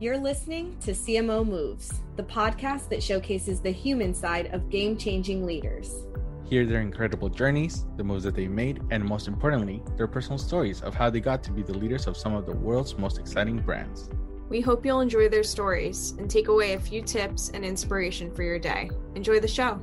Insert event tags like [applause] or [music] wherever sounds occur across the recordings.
You're listening to CMO Moves, the podcast that showcases the human side of game changing leaders. Hear their incredible journeys, the moves that they made, and most importantly, their personal stories of how they got to be the leaders of some of the world's most exciting brands. We hope you'll enjoy their stories and take away a few tips and inspiration for your day. Enjoy the show.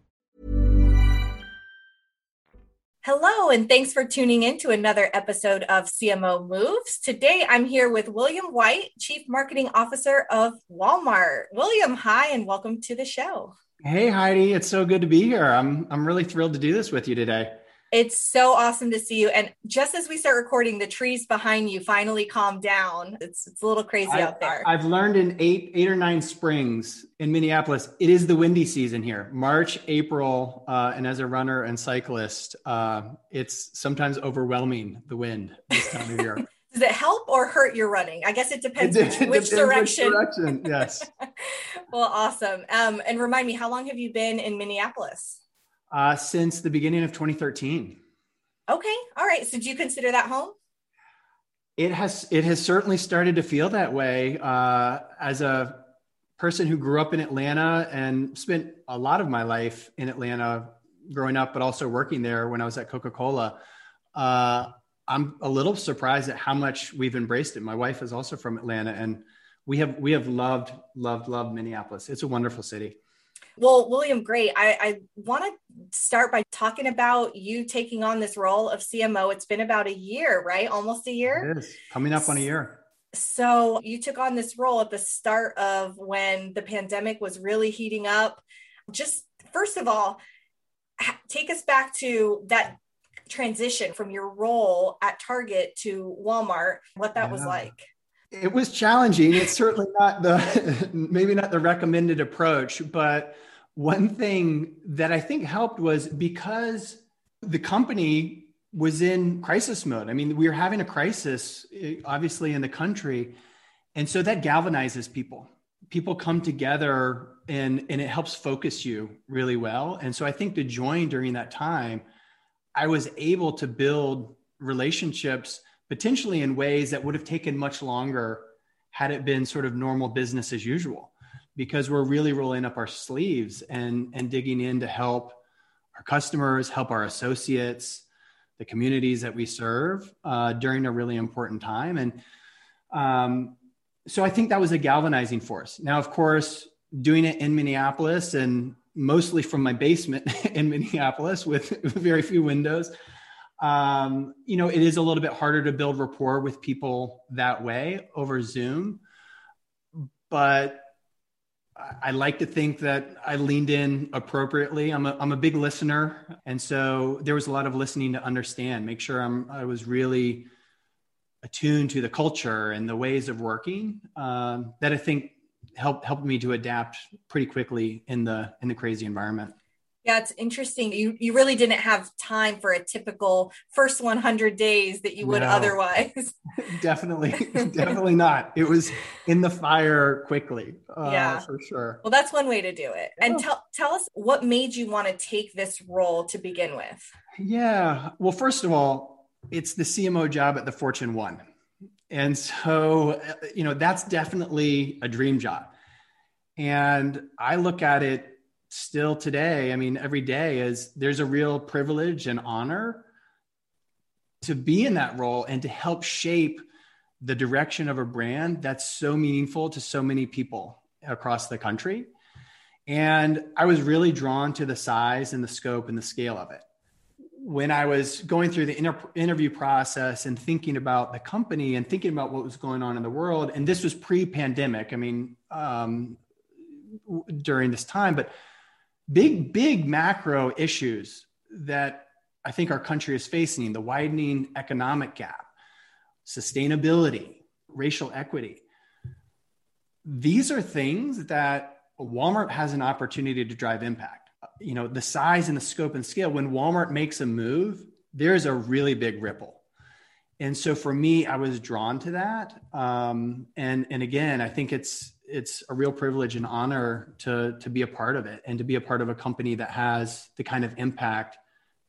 Hello, and thanks for tuning in to another episode of CMO Moves. Today I'm here with William White, Chief Marketing Officer of Walmart. William, hi, and welcome to the show. Hey Heidi, it's so good to be here. I'm I'm really thrilled to do this with you today. It's so awesome to see you. And just as we start recording, the trees behind you finally calm down. It's it's a little crazy I, out there. I've learned in eight eight or nine springs in Minneapolis, it is the windy season here. March, April, uh, and as a runner and cyclist, uh, it's sometimes overwhelming the wind this time of year. [laughs] Does it help or hurt your running? I guess it depends It which, which depends direction. Which direction, yes. [laughs] well, awesome. Um, and remind me, how long have you been in Minneapolis? Uh, since the beginning of 2013. Okay, all right. So do you consider that home? It has it has certainly started to feel that way. Uh, as a person who grew up in Atlanta and spent a lot of my life in Atlanta growing up, but also working there when I was at Coca Cola. Uh, I'm a little surprised at how much we've embraced it. My wife is also from Atlanta, and we have we have loved loved loved Minneapolis. It's a wonderful city. Well, William, great. I, I want to start by talking about you taking on this role of CMO. It's been about a year, right? Almost a year. It is coming up on a year. So you took on this role at the start of when the pandemic was really heating up. Just first of all, take us back to that transition from your role at Target to Walmart, what that was like. It was challenging. It's certainly not the [laughs] maybe not the recommended approach, but one thing that I think helped was because the company was in crisis mode. I mean, we were having a crisis, eh, obviously, in the country. And so that galvanizes people. People come together and, and it helps focus you really well. And so I think to join during that time, I was able to build relationships potentially in ways that would have taken much longer had it been sort of normal business as usual because we're really rolling up our sleeves and and digging in to help our customers help our associates the communities that we serve uh, during a really important time and um, so i think that was a galvanizing force now of course doing it in Minneapolis and mostly from my basement [laughs] in Minneapolis with very few windows. Um, you know, it is a little bit harder to build rapport with people that way over Zoom. But I like to think that I leaned in appropriately. I'm a, I'm a big listener. And so there was a lot of listening to understand, make sure I'm, I was really attuned to the culture and the ways of working um, that I think helped helped me to adapt pretty quickly in the in the crazy environment. Yeah, it's interesting. You you really didn't have time for a typical first 100 days that you would no, otherwise. [laughs] definitely, definitely not. It was in the fire quickly. Uh, yeah, for sure. Well, that's one way to do it. And tell tell us what made you want to take this role to begin with. Yeah. Well, first of all, it's the CMO job at the Fortune One. And so, you know, that's definitely a dream job. And I look at it still today, I mean, every day is there's a real privilege and honor to be in that role and to help shape the direction of a brand that's so meaningful to so many people across the country. And I was really drawn to the size and the scope and the scale of it when I was going through the inter- interview process and thinking about the company and thinking about what was going on in the world, and this was pre-pandemic. I mean, um, during this time, but big, big macro issues that I think our country is facing: the widening economic gap, sustainability, racial equity. These are things that Walmart has an opportunity to drive impact. You know the size and the scope and scale when walmart makes a move there's a really big ripple. And so for me i was drawn to that. Um, and and again i think it's it's a real privilege and honor to to be a part of it and to be a part of a company that has the kind of impact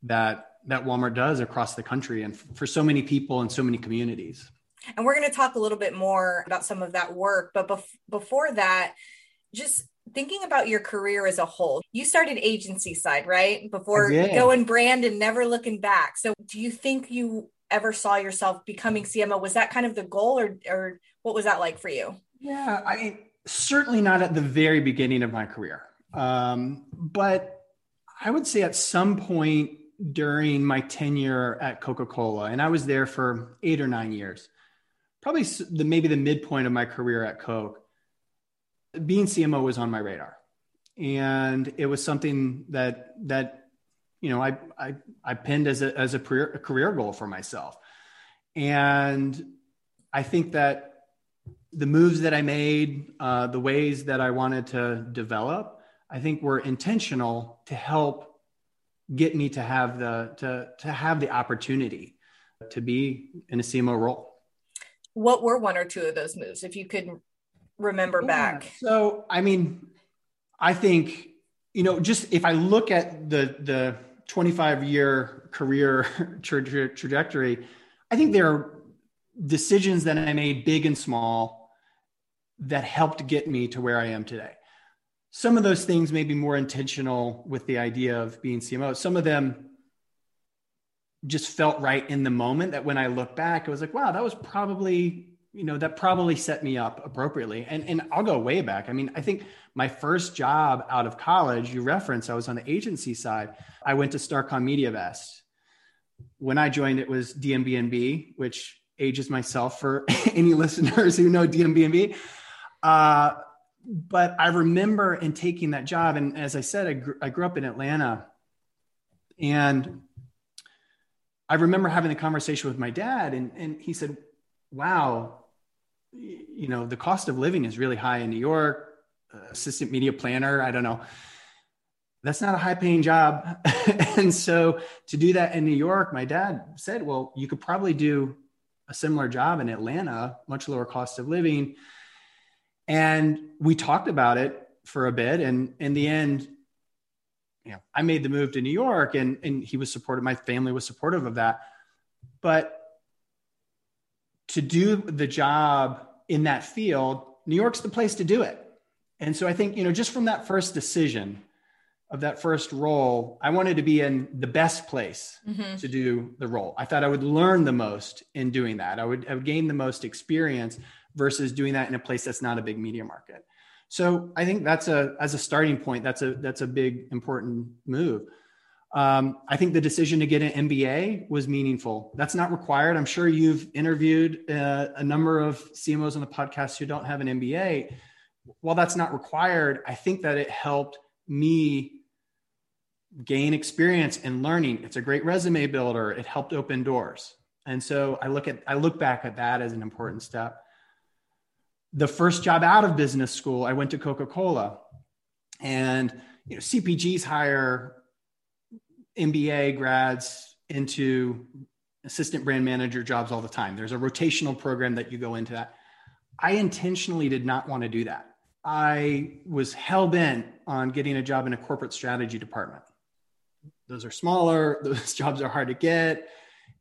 that that walmart does across the country and for so many people and so many communities and we're going to talk a little bit more about some of that work but bef- before that just thinking about your career as a whole, you started agency side, right? Before going brand and never looking back. So do you think you ever saw yourself becoming CMO? Was that kind of the goal or or what was that like for you? Yeah, I mean, certainly not at the very beginning of my career. Um, but I would say at some point during my tenure at Coca-Cola, and I was there for eight or nine years, probably the, maybe the midpoint of my career at Coke, being CMO was on my radar, and it was something that that you know I I, I pinned as a as a career, a career goal for myself, and I think that the moves that I made, uh, the ways that I wanted to develop, I think were intentional to help get me to have the to to have the opportunity to be in a CMO role. What were one or two of those moves, if you could remember yeah. back? So, I mean, I think, you know, just if I look at the, the 25 year career [laughs] tra- tra- trajectory, I think there are decisions that I made big and small that helped get me to where I am today. Some of those things may be more intentional with the idea of being CMO. Some of them just felt right in the moment that when I look back, I was like, wow, that was probably you know that probably set me up appropriately. And and i'll go way back. I mean i think my first job out of college you referenced i was on the agency side. I went to starcom mediavest when i joined it was DMB&B which ages myself for [laughs] any listeners who know DMB&B uh, but i remember in taking that job and as i said I, gr- I grew up in atlanta. And i remember having a conversation with my dad and, and he said wow you know the cost of living is really high in new york. Assistant media planner i don't know. That's not a high paying job. [laughs] And so to do that in new york my dad said well you could probably do a similar job in atlanta much lower cost of living and we talked about it for a bit and in the end you know i made the move to new york and and he was supportive my family was supportive of that but to do the job in that field, New York's the place to do it. And so I think, you know, just from that first decision of that first role, I wanted to be in the best place mm-hmm. to do the role. I thought I would learn the most in doing that. I would, I would gain the most experience versus doing that in a place that's not a big media market. So I think that's a as a starting point. That's a that's a big important move. Um, I think the decision to get an MBA was meaningful. That's not required. I'm sure you've interviewed uh, a number of CMOs on the podcast who don't have an MBA. While that's not required, I think that it helped me gain experience and learning. It's a great resume builder. It helped open doors. And so I look at I look back at that as an important step. The first job out of business school, I went to Coca-Cola. And you know, CPGs hire MBA grads into assistant brand manager jobs all the time. There's a rotational program that you go into that. I intentionally did not want to do that. I was hell bent on getting a job in a corporate strategy department. Those are smaller, [laughs] those jobs are hard to get.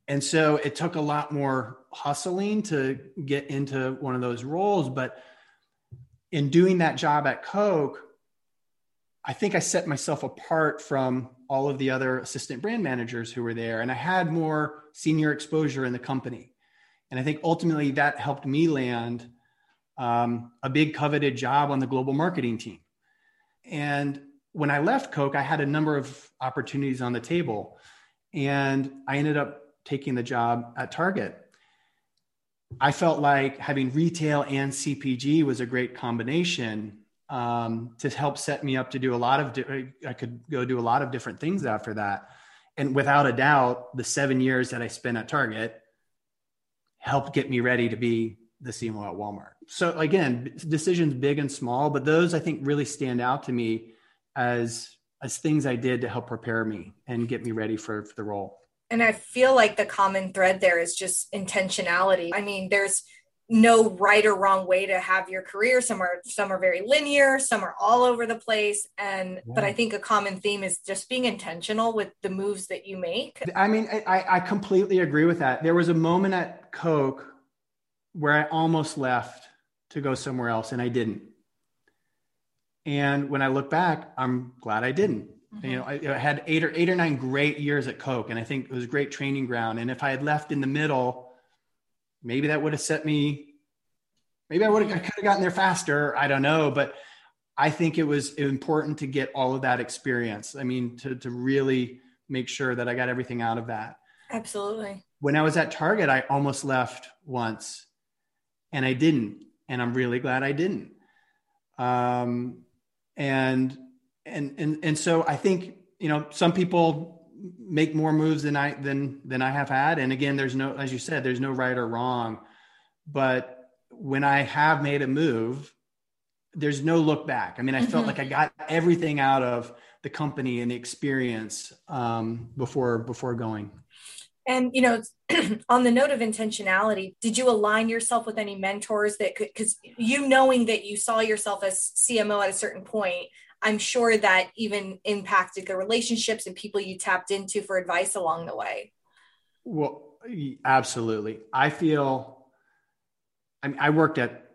And so it took a lot more hustling to get into one of those roles. But in doing that job at Coke, I think I set myself apart from all of the other assistant brand managers who were there. And I had more senior exposure in the company. And I think ultimately that helped me land um, a big coveted job on the global marketing team. And when I left Coke, I had a number of opportunities on the table. And I ended up taking the job at Target. I felt like having retail and CPG was a great combination um, to help set me up to do a lot of, di- I could go do a lot of different things after that. And without a doubt, the seven years that I spent at Target helped get me ready to be the CMO at Walmart. So again, decisions big and small, but those I think really stand out to me as as things I did to help prepare me and get me ready for, for the role. And I feel like the common thread there is just intentionality. I mean, there's no right or wrong way to have your career. Some are some are very linear some are all over the place. And yeah. but i think a common theme is just being intentional with the moves that you make. I mean I, I completely agree with that. There was a moment at coke where i almost left to go somewhere else and i didn't. And when i look back i'm glad i didn't mm-hmm. you know I, I had eight or eight or nine great years at coke and i think it was a great training ground. And if i had left in the middle maybe that would have set me maybe i would have i could have gotten there faster i don't know but i think it was important to get all of that experience. I mean to, to really make sure that i got everything out of that. Absolutely. When i was at target i almost left once and i didn't and i'm really glad i didn't. Um, and and and and so i think you know some people make more moves than I than than I have had. And again, there's no, as you said, there's no right or wrong. But when I have made a move, there's no look back. I mean, I mm-hmm. felt like I got everything out of the company and the experience um, before before going. And you know, [clears throat] on the note of intentionality, did you align yourself with any mentors that could? Because you knowing that you saw yourself as CMO at a certain point, I'm sure that even impacted the relationships and people you tapped into for advice along the way. Well, absolutely. I feel, I mean, I worked at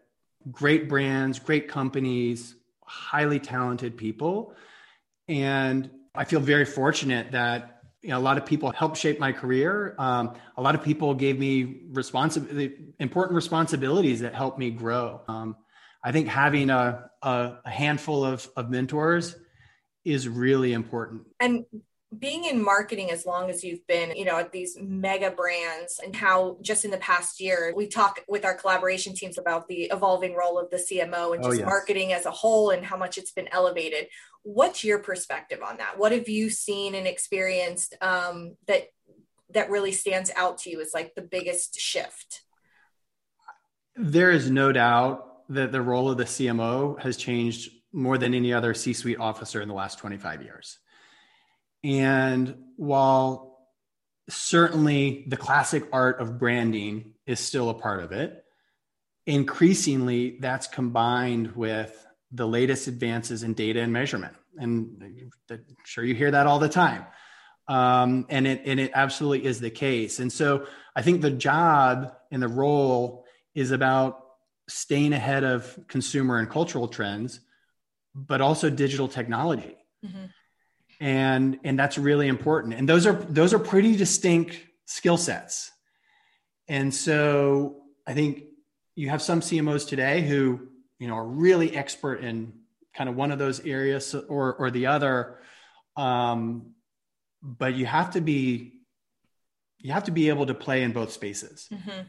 great brands, great companies, highly talented people. And I feel very fortunate that you know, a lot of people helped shape my career. Um, a lot of people gave me responsibility, important responsibilities that helped me grow. Um, I think having a, a, a handful of, of mentors is really important. And being in marketing as long as you've been, you know, at these mega brands and how just in the past year we talk with our collaboration teams about the evolving role of the CMO and oh, just oh, yes. marketing as a whole and how much it's been elevated. What's your perspective on that? What have you seen and experienced um, that that really stands out to you as like the biggest shift? There is no doubt that the role of the CMO has changed more than any other C suite officer in the last 25 years. And while certainly the classic art of branding is still a part of it, increasingly that's combined with the latest advances in data and measurement. And I'm sure you hear that all the time. Um, and it and it absolutely is the case. And so I think the job and the role is about staying ahead of consumer and cultural trends, but also digital technology. Mm-hmm. And, and that's really important. And those are, those are pretty distinct skill sets. And so I think you have some CMOs today who you know are really expert in kind of one of those areas or or the other um, but you have to be you have to be able to play in both spaces mm-hmm.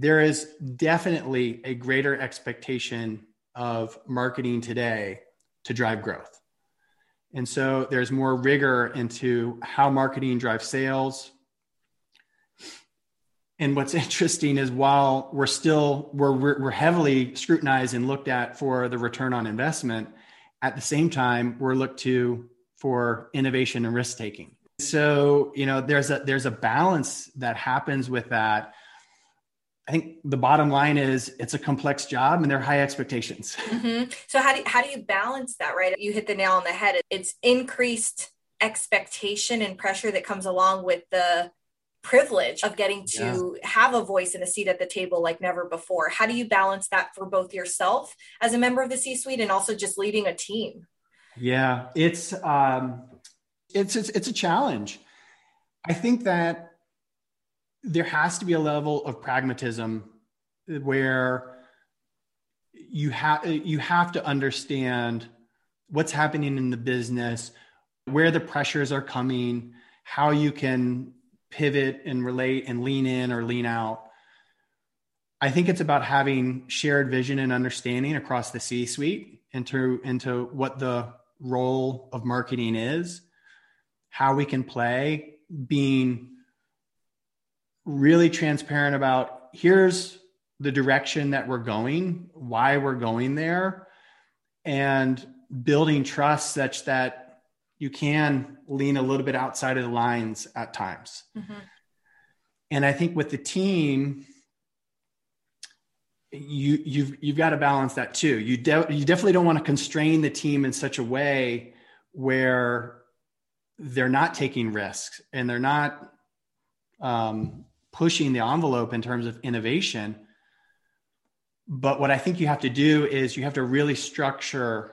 There is definitely a greater expectation of marketing today to drive growth. And so there's more rigor into how marketing drives sales. And what's [laughs] interesting is while we're still we're, we're heavily scrutinized and looked at for the return on investment at the same time we're looked to for innovation and risk taking. So you know there's a there's a balance that happens with that i think the bottom line is it's a complex job and there are high expectations mm-hmm. so how do, how do you balance that right you hit the nail on the head it's increased expectation and pressure that comes along with the privilege of getting to yeah. have a voice and a seat at the table like never before. How do you balance that for both yourself as a member of the C-suite and also just leading a team? Yeah, it's um it's it's, it's a challenge. I think that there has to be a level of pragmatism where you have you have to understand what's happening in the business, where the pressures are coming, how you can pivot and relate and lean in or lean out. I think it's about having shared vision and understanding across the C suite into, into what the role of marketing is, how we can play, being really transparent about here's the direction that we're going, why we're going there, and building trust such that you can lean a little bit outside of the lines at times. Mm-hmm. And I think with the team, you you've you've got to balance that too. You de- you definitely don't want to constrain the team in such a way where they're not taking risks and they're not um, pushing the envelope in terms of innovation. But what I think you have to do is you have to really structure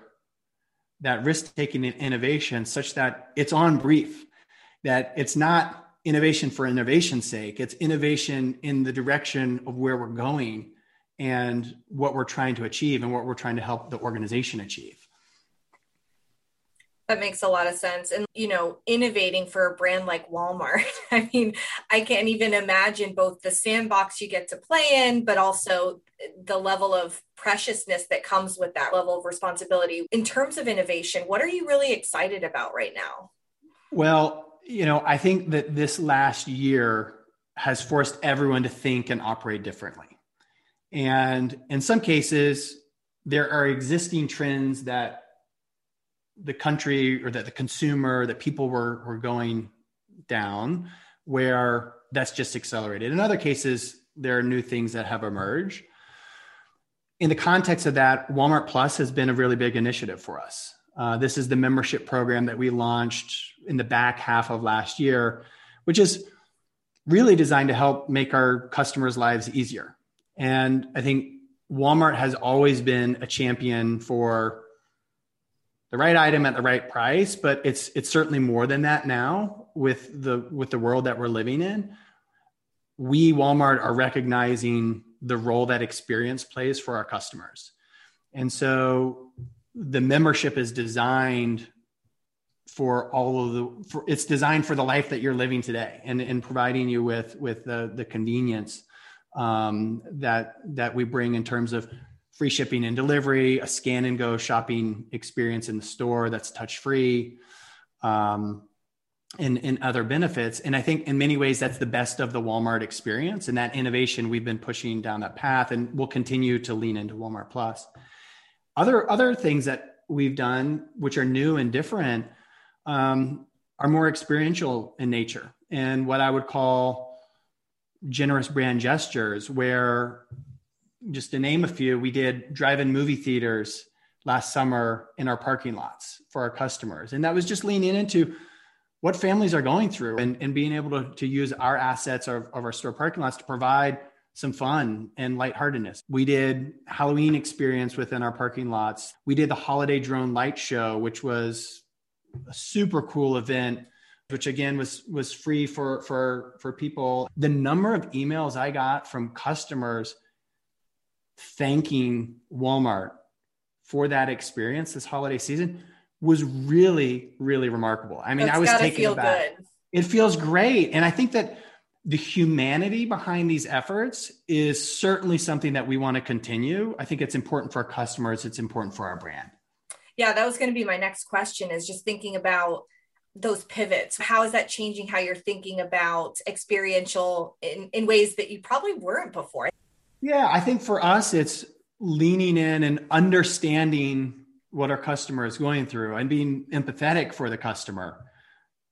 that risk taking in innovation such that it's on brief, that it's not innovation for innovation's sake, it's innovation in the direction of where we're going and what we're trying to achieve and what we're trying to help the organization achieve. That makes a lot of sense. And, you know, innovating for a brand like Walmart, [laughs] I mean, I can't even imagine both the sandbox you get to play in, but also the level of preciousness that comes with that level of responsibility. In terms of innovation, what are you really excited about right now? Well, you know, I think that this last year has forced everyone to think and operate differently. And in some cases, there are existing trends that the country or that the consumer that people were were going down where that's just accelerated. In other cases there are new things that have emerged. In the context of that walmart plus has been a really big initiative for us. Uh, this is the membership program that we launched in the back half of last year which is really designed to help make our customers lives easier. And i think walmart has always been a champion for the right item at the right price but it's it's certainly more than that now with the with the world that we're living in. We walmart are recognizing the role that experience plays for our customers. And so the membership is designed for all of the for, it's designed for the life that you're living today and, and providing you with with the the convenience um, that that we bring in terms of free shipping and delivery, a scan and go shopping experience in the store that's touch free, um, and, and other benefits. And I think in many ways that's the best of the Walmart experience. And that innovation, we've been pushing down that path and we'll continue to lean into Walmart Plus. Other, other things that we've done, which are new and different, um, are more experiential in nature and what I would call generous brand gestures, where just to name a few, we did drive-in movie theaters last summer in our parking lots for our customers. And that was just leaning into what families are going through and, and being able to, to use our assets of, of our store parking lots to provide some fun and lightheartedness. We did Halloween experience within our parking lots. We did the holiday drone light show, which was a super cool event which again was was free for for for people the number of emails i got from customers thanking Walmart for that experience this holiday season was really, really remarkable. I mean, That's I was taken feel aback. good. It feels great. And I think that the humanity behind these efforts is certainly something that we want to continue. I think it's important for our customers, it's important for our brand. Yeah, that was going to be my next question is just thinking about those pivots. How is that changing how you're thinking about experiential in, in ways that you probably weren't before? Yeah, I think for us, it's leaning in and understanding what our customer is going through and being empathetic for the customer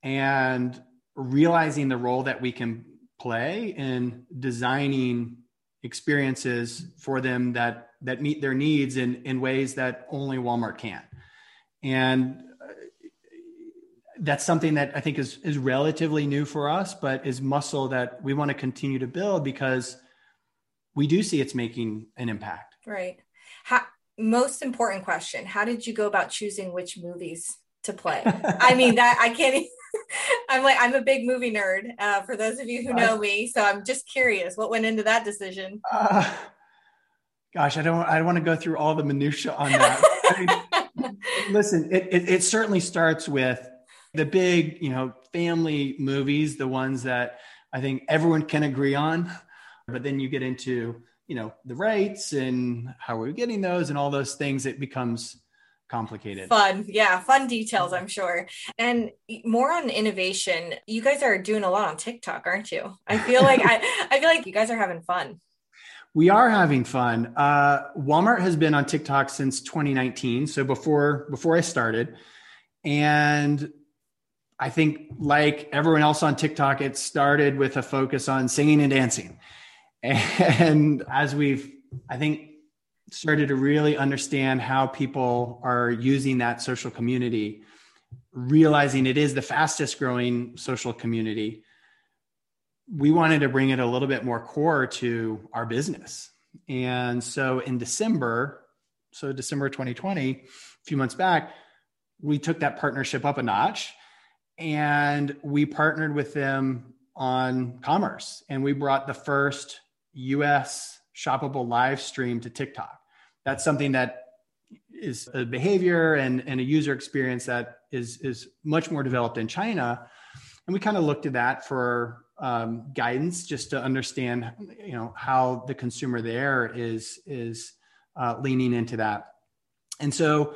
and realizing the role that we can play in designing experiences for them that that meet their needs in in ways that only Walmart can. And uh, that's something that I think is is relatively new for us, but is muscle that we want to continue to build because we do see it's making an impact. Right. How, most important question How did you go about choosing which movies to play? I mean, that I can't. Even, [laughs] I'm like I'm a big movie nerd. Uh, for those of you who know me, so I'm just curious what went into that decision. Uh, gosh, I don't. I don't want to go through all the minutia on that. I mean, [laughs] listen, it, it, it certainly starts with the big, you know, family movies, the ones that I think everyone can agree on. But then you get into, you know, the rights and how are we getting those and all those things. It becomes complicated. Fun. Yeah, fun details, I'm sure. And more on innovation. You guys are doing a lot on TikTok, aren't you? I feel like I, [laughs] I feel like you guys are having fun. We are having fun. Uh, Walmart has been on TikTok since 2019, so before before I started, and I think like everyone else on TikTok, it started with a focus on singing and dancing, and as we've, I think, started to really understand how people are using that social community, realizing it is the fastest growing social community we wanted to bring it a little bit more core to our business. And so in December, so December 2020, a few months back, we took that partnership up a notch and we partnered with them on commerce and we brought the first US shoppable live stream to TikTok. That's something that is a behavior and, and a user experience that is, is much more developed in China. And we kind of looked at that for um, guidance just to understand you know how the consumer there is is uh, leaning into that and so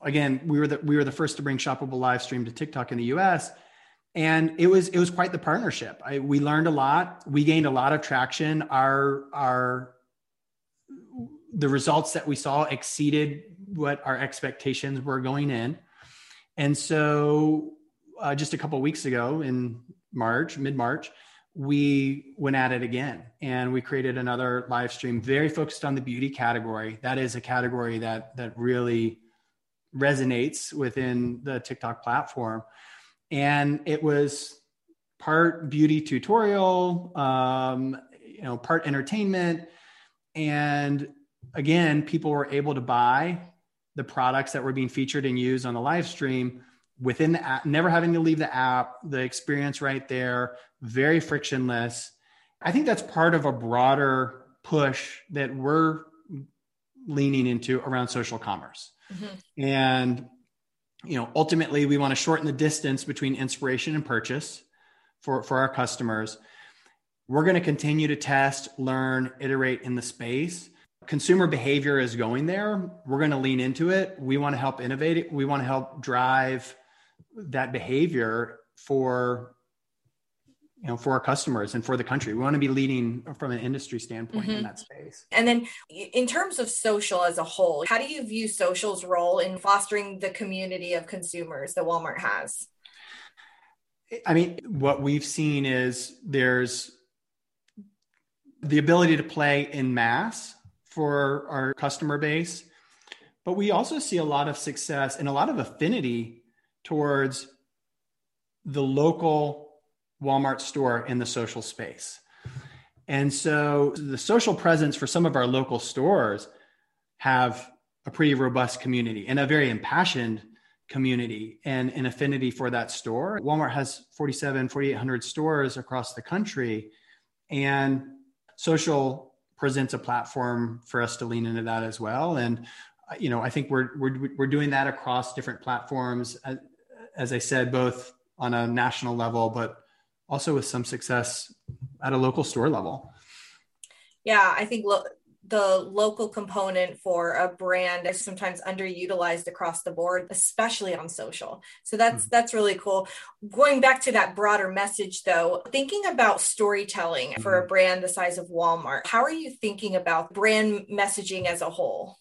again we were the we were the first to bring shoppable live stream to tiktok in the us and it was it was quite the partnership. I, we learned a lot. We gained a lot of traction. Our our the results that we saw exceeded what our expectations were going in. And so uh, just a couple weeks ago in March, mid March, we went at it again. And we created another live stream very focused on the beauty category. That is a category that that really resonates within the TikTok platform. And it was part beauty tutorial, um, you know, part entertainment. And again, people were able to buy the products that were being featured and used on the live stream within the app, never having to leave the app, the experience right there, very frictionless. I think that's part of a broader push that we're leaning into around social commerce. Mm-hmm. And you know, ultimately we want to shorten the distance between inspiration and purchase for for our customers. We're going to continue to test, learn, iterate in the space. Consumer behavior is going there. We're going to lean into it. We want to help innovate it. We want to help drive that behavior for you know for our customers and for the country. We want to be leading from an industry standpoint mm-hmm. in that space. And then in terms of social as a whole how do you view social's role in fostering the community of consumers that walmart has? I mean what we've seen is there's the ability to play in mass for our customer base but we also see a lot of success and a lot of affinity towards the local Walmart store in the social space. And so the social presence for some of our local stores have a pretty robust community and a very impassioned community and an affinity for that store. Walmart has 47, 4,800 stores across the country and social presents a platform for us to lean into that as well. And uh, you know, I think we're we're we're doing that across different platforms. As, as I said, both on a national level, but also with some success at a local store level. Yeah, I think lo- the local component for a brand is sometimes underutilized across the board especially on social so that's mm-hmm. that's really cool going back to that broader message though thinking about storytelling mm-hmm. for a mm-hmm. brand the size of walmart how are you thinking about brand messaging as a whole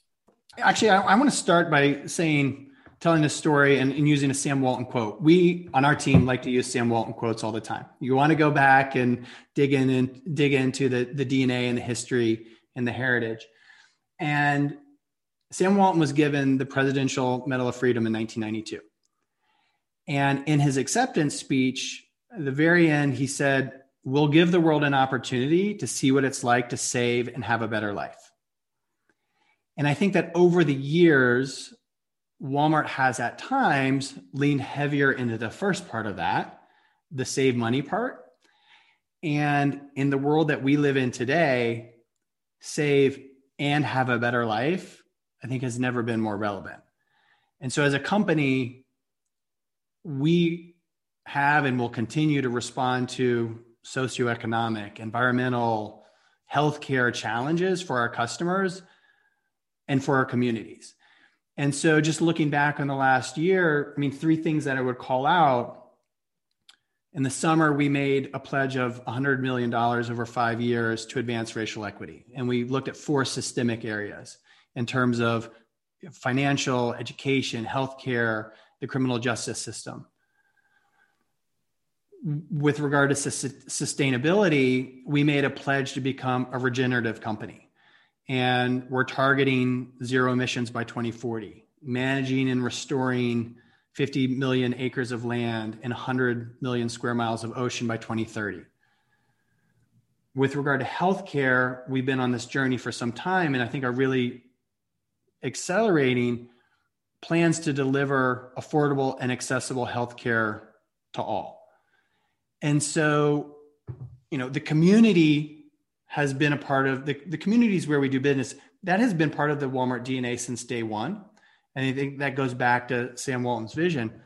actually i, I want to start by saying telling a story and, and, using a Sam Walton quote. We on our team like to use Sam Walton quotes all the time. You want to go back and dig in and dig into the, the DNA and the history and the heritage. And Sam Walton was given the Presidential Medal of Freedom in 1992. And in his acceptance speech, at the very end, he said, We'll give the world an opportunity to see what it's like to save and have a better life. And I think that over the years, Walmart has at times leaned heavier into the first part of that, the save money part. And in the world that we live in today, save and have a better life, I think has never been more relevant. And so as a company, we have and will continue to respond to socioeconomic, environmental, healthcare challenges for our customers and for our communities. And so, just looking back on the last year, I mean, three things that I would call out. In the summer, we made a pledge of $100 million over five years to advance racial equity. And we looked at four systemic areas in terms of financial, education, healthcare, the criminal justice system. With regard to sustainability, we made a pledge to become a regenerative company and we're targeting zero emissions by 2040, managing and restoring 50 million acres of land and 100 million square miles of ocean by 2030. With regard to healthcare, we've been on this journey for some time and I think are really accelerating plans to deliver affordable and accessible healthcare to all. And so, you know, the community has been a part of the, the communities where we do business. That has been part of the Walmart DNA since day one. And I think that goes back to Sam Walton's vision.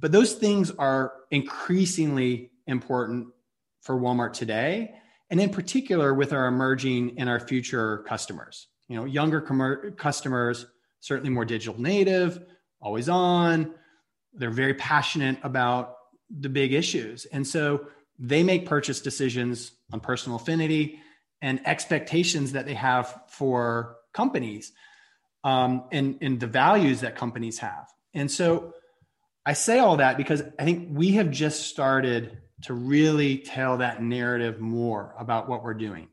But those things are increasingly important for Walmart today, and in particular with our emerging and our future customers. You know, younger com- customers, certainly more digital native, always on. They're very passionate about the big issues. And so they make purchase decisions on personal affinity and expectations that they have for companies um, and, and the values that companies have. And so I say all that because I think we have just started to really tell that narrative more about what we're doing,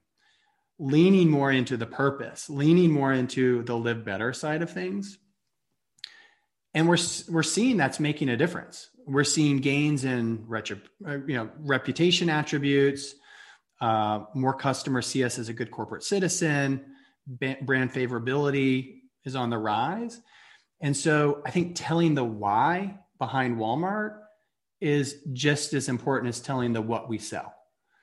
leaning more into the purpose, leaning more into the live better side of things. And we're, we're seeing that's making a difference. We're seeing gains in uh, you know, reputation attributes, uh, more customers see us as a good corporate citizen. brand favorability is on the rise. And so I think telling the why behind Walmart is just as important as telling the what we sell.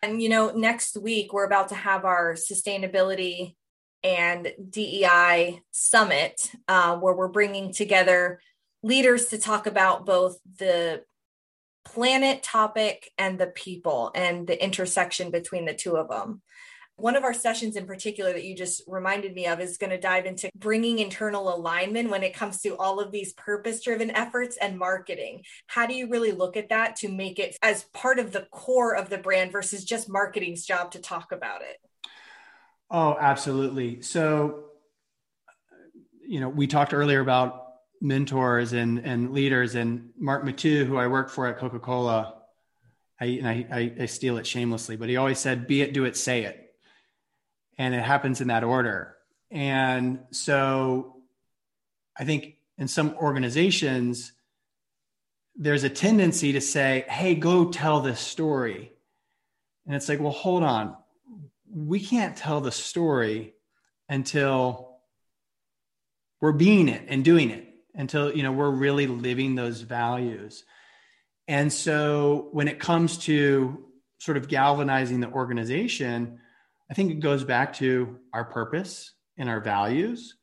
And, you know, next week we're about to have our sustainability and DEI summit uh, where we're bringing together leaders to talk about both the planet topic and the people and the intersection between the two of them. One of our sessions in particular that you just reminded me of is going to dive into bringing internal alignment when it comes to all of these purpose driven efforts and marketing. How do you really look at that to make it as part of the core of the brand versus just marketing's job to talk about it? Oh, absolutely. So, you know, we talked earlier about mentors and and leaders. And Marc Mathieu, who I worked for at Coca Cola, I, I I steal it shamelessly, but he always said, "Be it, do it, say it," and it happens in that order. And so, I think in some organizations, there's a tendency to say, "Hey, go tell this story," and it's like, well, hold on, we can't tell the story until we're being it and doing it until you know we're really living those values and so when it comes to sort of galvanizing the organization i think it goes back to our purpose and our values,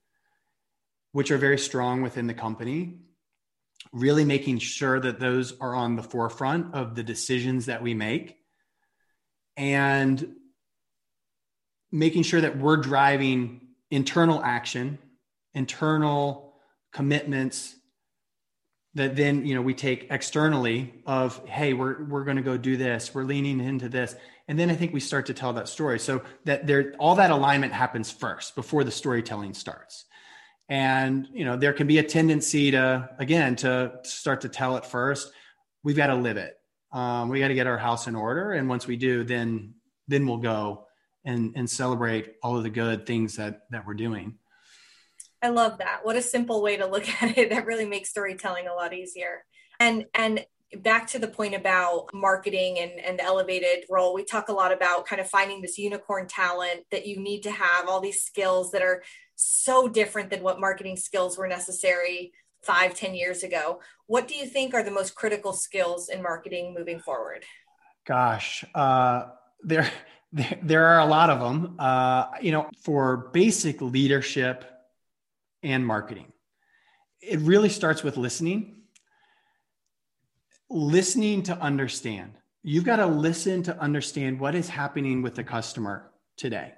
which are very strong within the company. Really making sure that those are on the forefront of the decisions that we make. And making sure that we're driving internal action, internal commitments that then you know we take externally of hey we're we're going to go do this we're leaning into this. And then i think we start to tell that story. So that there all that alignment happens first before the storytelling starts. And you know there can be a tendency to again to start to tell it first. We've got to live it. Um, we got to get our house in order. And once we do then then we'll go and and celebrate all of the good things that that we're doing I love that. What a simple way to look [laughs] at it. That really makes storytelling a lot easier. And and back to the point about marketing and, and the elevated role, we talk a lot about kind of finding this unicorn talent that you need to have, all these skills that are so different than what marketing skills were necessary five, ten years ago. What do you think are the most critical skills in marketing moving forward? Gosh, uh, there, [laughs] there, there are a lot of them. Uh, you know, for basic leadership, and marketing. It really starts with listening. Listening to understand. You've got to listen to understand what is happening with the customer today.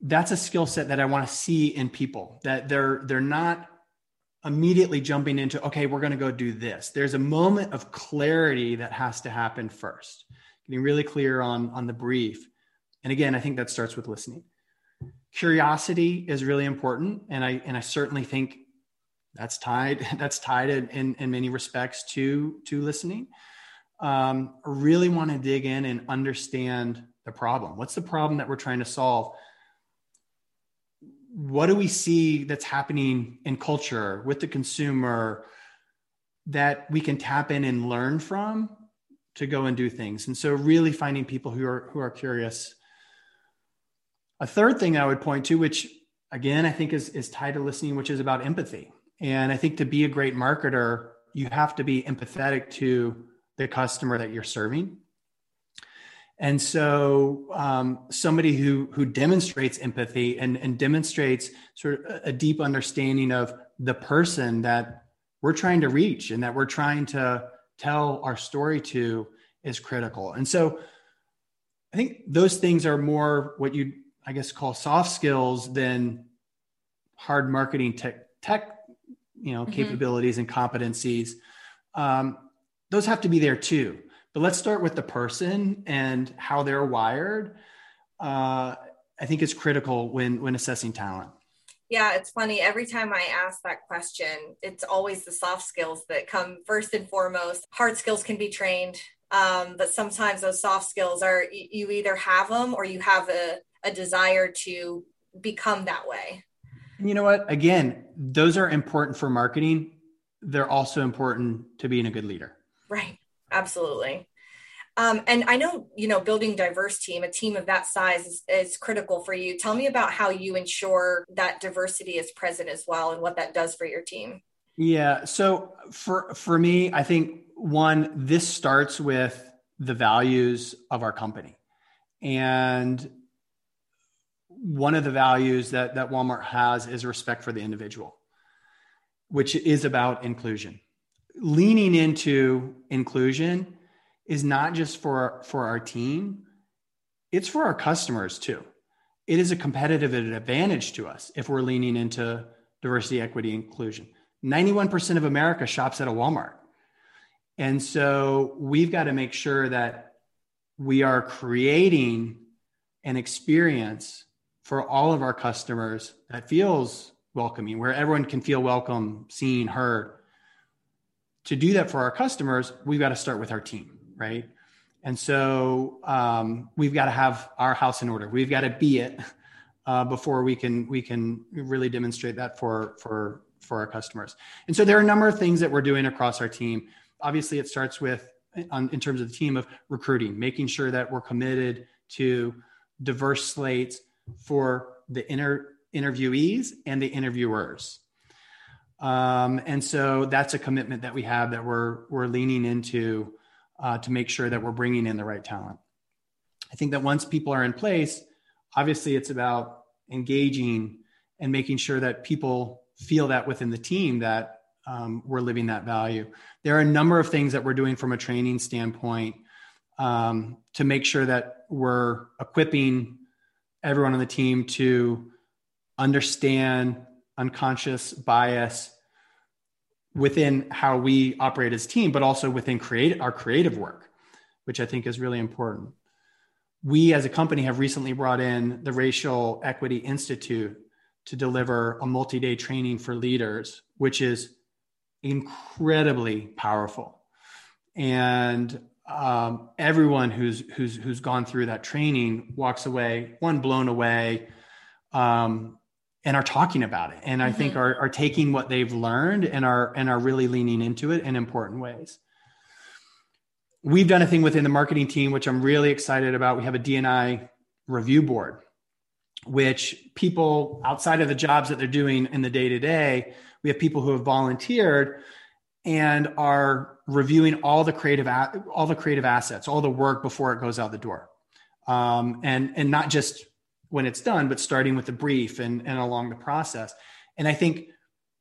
That's a skill set that I want to see in people that they're they're not immediately jumping into okay, we're going to go do this. There's a moment of clarity that has to happen first. Getting really clear on on the brief. And again, I think that starts with listening curiosity is really important and i and i certainly think that's tied [laughs] that's tied in in, many respects to to listening. Um, really want to dig in and understand the problem. What's the problem that we're trying to solve? What do we see that's happening in culture with the consumer that we can tap in and learn from to go and do things? And so really finding people who are who are curious a third thing I would point to, which again, I think is, is tied to listening, which is about empathy. And I think to be a great marketer, you have to be empathetic to the customer that you're serving. And so, um, somebody who who demonstrates empathy and, and demonstrates sort of a deep understanding of the person that we're trying to reach and that we're trying to tell our story to is critical. And so, I think those things are more what you I guess call soft skills than hard marketing tech tech you know mm-hmm. capabilities and competencies. Um, those have to be there too. But let's start with the person and how they're wired. Uh, I think it's critical when when assessing talent. Yeah, it's funny. Every time I ask that question, it's always the soft skills that come first and foremost. Hard skills can be trained, um, but sometimes those soft skills are you either have them or you have a a desire to become that way. And you know what? Again, those are important for marketing. They're also important to being a good leader. Right. Absolutely. Um, and I know, you know, building diverse team, a team of that size is, is, critical for you. Tell me about how you ensure that diversity is present as well and what that does for your team. Yeah. So for, for me, I think one, this starts with the values of our company. And one of the values that, that Walmart has is respect for the individual, which is about inclusion. Leaning into inclusion is not just for, for our team, it's for our customers too. It is a competitive advantage to us if we're leaning into diversity, equity, inclusion. 91% of America shops at a Walmart. And so we've got to make sure that we are creating an experience for all of our customers that feels welcoming, where everyone can feel welcome, seen, heard. To do that for our customers, we've got to start with our team, right? And so um, we've got to have our house in order. We've got to be it uh, before we can we can really demonstrate that for for for our customers. And so there are a number of things that we're doing across our team. Obviously, it starts with on, in terms of the team of recruiting, making sure that we're committed to diverse slates for the inter- interviewees and the interviewers. Um, and so that's a commitment that we have that we're we're leaning into uh, to make sure that we're bringing in the right talent. I think that once people are in place, obviously it's about engaging and making sure that people feel that within the team that um, we're living that value. There are a number of things that we're doing from a training standpoint um, to make sure that we're equipping everyone on the team to understand unconscious bias within how we operate as team, but also within create our creative work, which I think is really important. We as a company have recently brought in the Racial Equity Institute to deliver a multi-day training for leaders, which is incredibly powerful. And um, everyone who's who's who's gone through that training walks away one blown away um, and are talking about it. And i mm-hmm. think are, are taking what they've learned and are and are really leaning into it in important ways. We've done a thing within the marketing team which i'm really excited about. We have a D&I review board which people outside of the jobs that they're doing in the day to day we have people who have volunteered and are reviewing all the creative all the creative assets all the work before it goes out the door um, and and not just when it's done, but starting with the brief and, and along the process. And I think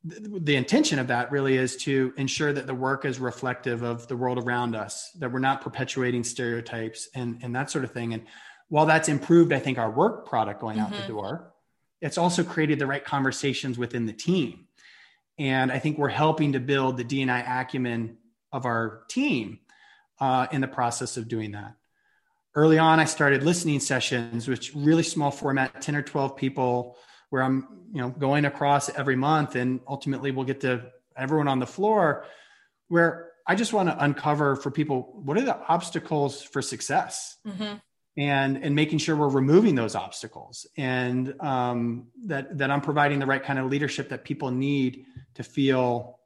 th- the intention of that really is to ensure that the work is reflective of the world around us, that we're not perpetuating stereotypes and, and that sort of thing. And while that's improved, I think our work product going mm-hmm. out the mm-hmm. door, it's also created the right conversations within the team. And I think we're helping to build the D&I acumen of our team uh, in the process of doing that. Early on i started listening sessions which really small format 10 or 12 people where i'm you know going across every month and ultimately we'll get to everyone on the floor where i just want to uncover for people what are the obstacles for success? Mm-hmm. and and making sure we're removing those obstacles. And um, that that i'm providing the right kind of leadership that people need to feel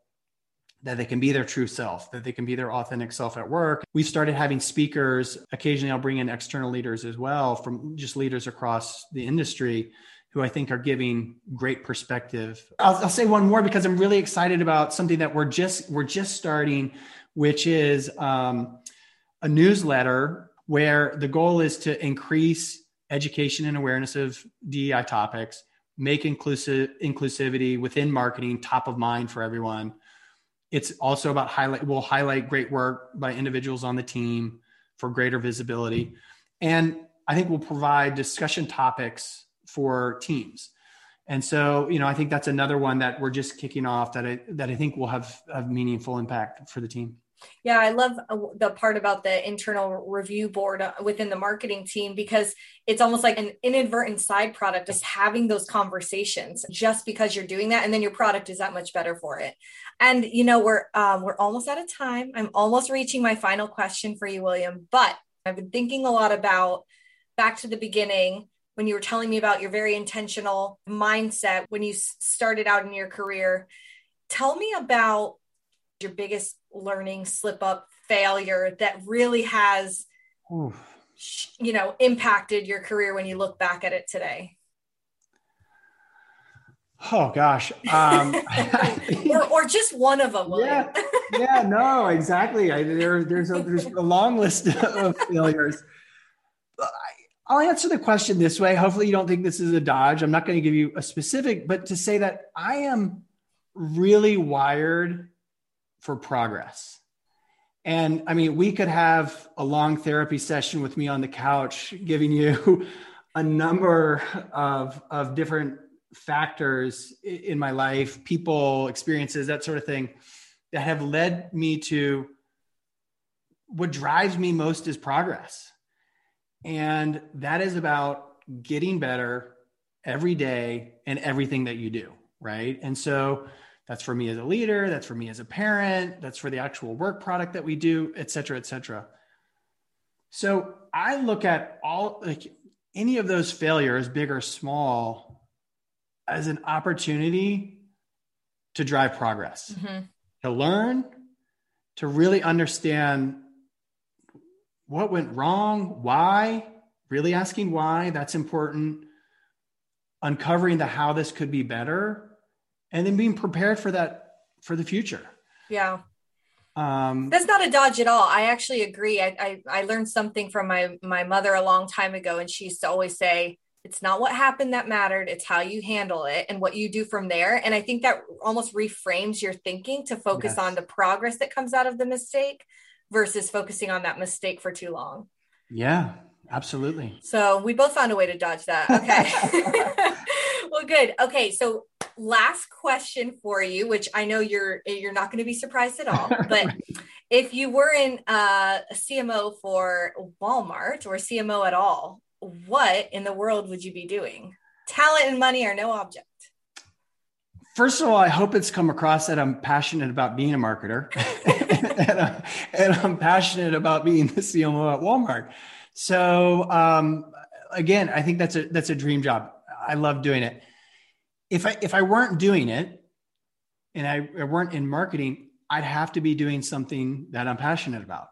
that they can be their true self, that they can be their authentic self at work. We've started having speakers. Occasionally, I'll bring in external leaders as well from just leaders across the industry who I think are giving great perspective. I'll, I'll say one more because I'm really excited about something that we're just we're just starting, which is um, a newsletter where the goal is to increase education and awareness of DEI topics, make inclusive inclusivity within marketing top of mind for everyone. It's also about highlight we'll highlight great work by individuals on the team for greater visibility. And i think we'll provide discussion topics for teams. And so you know i think that's another one that we're just kicking off that i that i think will have a meaningful impact for the team yeah, I love uh, the part about the internal review board uh, within the marketing team because it's almost like an inadvertent side product just having those conversations just because you're doing that and then your product is that much better for it. And you know, we're um, we're almost out of time. I'm almost reaching my final question for you, William, but I've been thinking a lot about back to the beginning when you were telling me about your very intentional mindset when you started out in your career. Tell me about your biggest learning slip up failure that really has Oof. you know impacted your career when you look back at it today oh gosh um, [laughs] or, or just one of them yeah, yeah no exactly I, there, there's a there's a long list [laughs] of failures I'll answer the question this way. Hopefully, you don't think this is a dodge. I'm not going to give you a specific, but to say that I am really wired for progress. And I mean, we could have a long therapy session with me on the couch, giving you a number of, of different factors in my life, people, experiences, that sort of thing, that have led me to what drives me most is progress. And that is about getting better every day and everything that you do. Right. And so, that's for me as a leader. That's for me as a parent. That's for the actual work product that we do, et cetera, et cetera. So I look at all like any of those failures, big or small, as an opportunity to drive progress, mm-hmm. to learn, to really understand what went wrong, why, really asking why, that's important. Uncovering the how this could be better and then being prepared for that for the future. Yeah. Um, That's not a dodge at all. I actually agree. I, I, I learned something from my my mother a long time ago, and she used to always say, It's not what happened that mattered. It's how you handle it and what you do from there. And I think that almost reframes your thinking to focus yes. on the progress that comes out of the mistake versus focusing on that mistake for too long. Yeah, absolutely. So we both found a way to dodge that. Okay. [laughs] [laughs] well, good. Okay. So last question for you, which I know you're you're not going to be surprised at all, but [laughs] if you were in uh, a CMO for Walmart or CMO at all, what in the world would you be doing? Talent and money are no object. First of all, I hope it's come across that I'm passionate about being a marketer [laughs] and, I'm, and, I'm, passionate about being the CMO at Walmart. So um, again, I think that's a that's a dream job. I love doing it. If I if I weren't doing it and I, I weren't in marketing, I'd have to be doing something that I'm passionate about.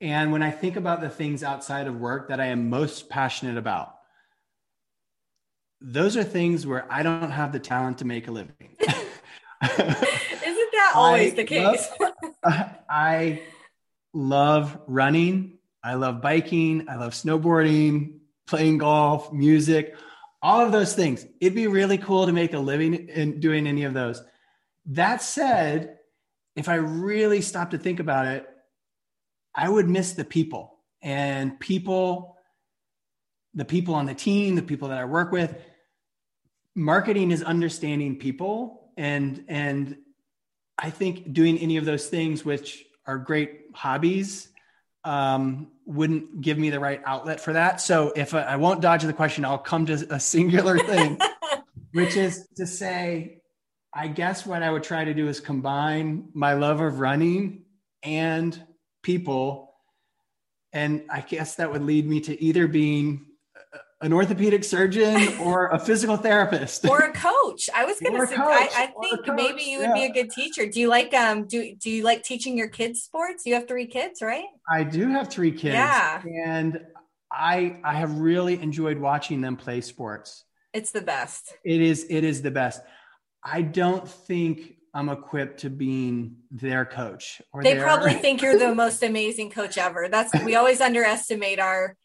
And when I think about the things outside of work that I am most passionate about, those are things where I don't have the talent to make a living. [laughs] Isn't that always I the case? love, [laughs] I love running. I love biking. I love snowboarding, playing golf, music, all of those things. It'd be really cool to make a living in doing any of those. That said, if I really stop to think about it, I would miss the people and people, the people on the team, the people that I work with. Marketing is understanding people and and I think doing any of those things, which are great hobbies, um, wouldn't give me the right outlet for that. So if I, I won't dodge the question, I'll come to a singular thing, [laughs] which is to say, I guess what I would try to do is combine my love of running and people. And I guess that would lead me to either being an orthopedic surgeon or a physical therapist or a coach. I was going to say, I, I think maybe you would yeah. be a good teacher. Do you like um do do you like teaching your kids sports? You have three kids, right? I do have three kids. Yeah, and I I have really enjoyed watching them play sports. It's the best. It is. It is the best. I don't think I'm equipped to being their coach. Or they their... probably [laughs] think you're the most amazing coach ever. That's we always underestimate our.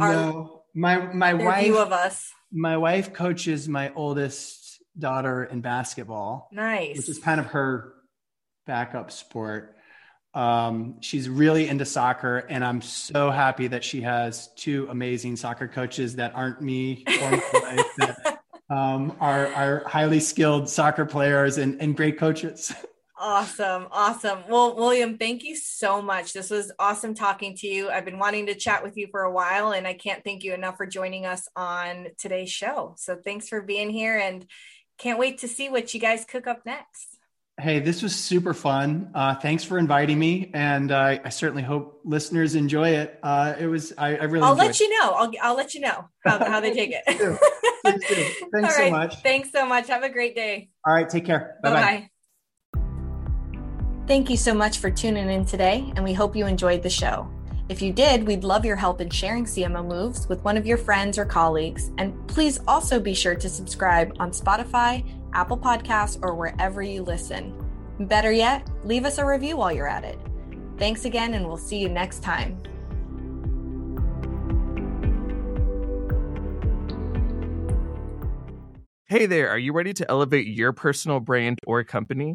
our no, my my wife of us. My wife coaches my oldest daughter in basketball. Nice, which is kind of her backup sport. Um, she's really into soccer, and I'm so happy that she has two amazing soccer coaches that aren't me or my [laughs] wife. That, um, are, are highly skilled soccer players and, and great coaches. [laughs] Awesome. Awesome. Well, William, thank you so much. This was awesome talking to you. I've been wanting to chat with you for a while, and I can't thank you enough for joining us on today's show. So thanks for being here and can't wait to see what you guys cook up next. Hey, this was super fun. Uh, thanks for inviting me, and uh, I certainly hope listeners enjoy it. Uh, it was I, I really. I'll let you know. I'll I'll let you know how, how they take it. [laughs] Thanks so much. Thanks so much. Have a great day. All right. Take care. Bye bye. Thank you so much for tuning in today, and we hope you enjoyed the show. If you did, we'd love your help in sharing CMO moves with one of your friends or colleagues. And please also be sure to subscribe on Spotify, Apple Podcasts, or wherever you listen. Better yet, leave us a review while you're at it. Thanks again, and we'll see you next time. Hey there, are you ready to elevate your personal brand or company?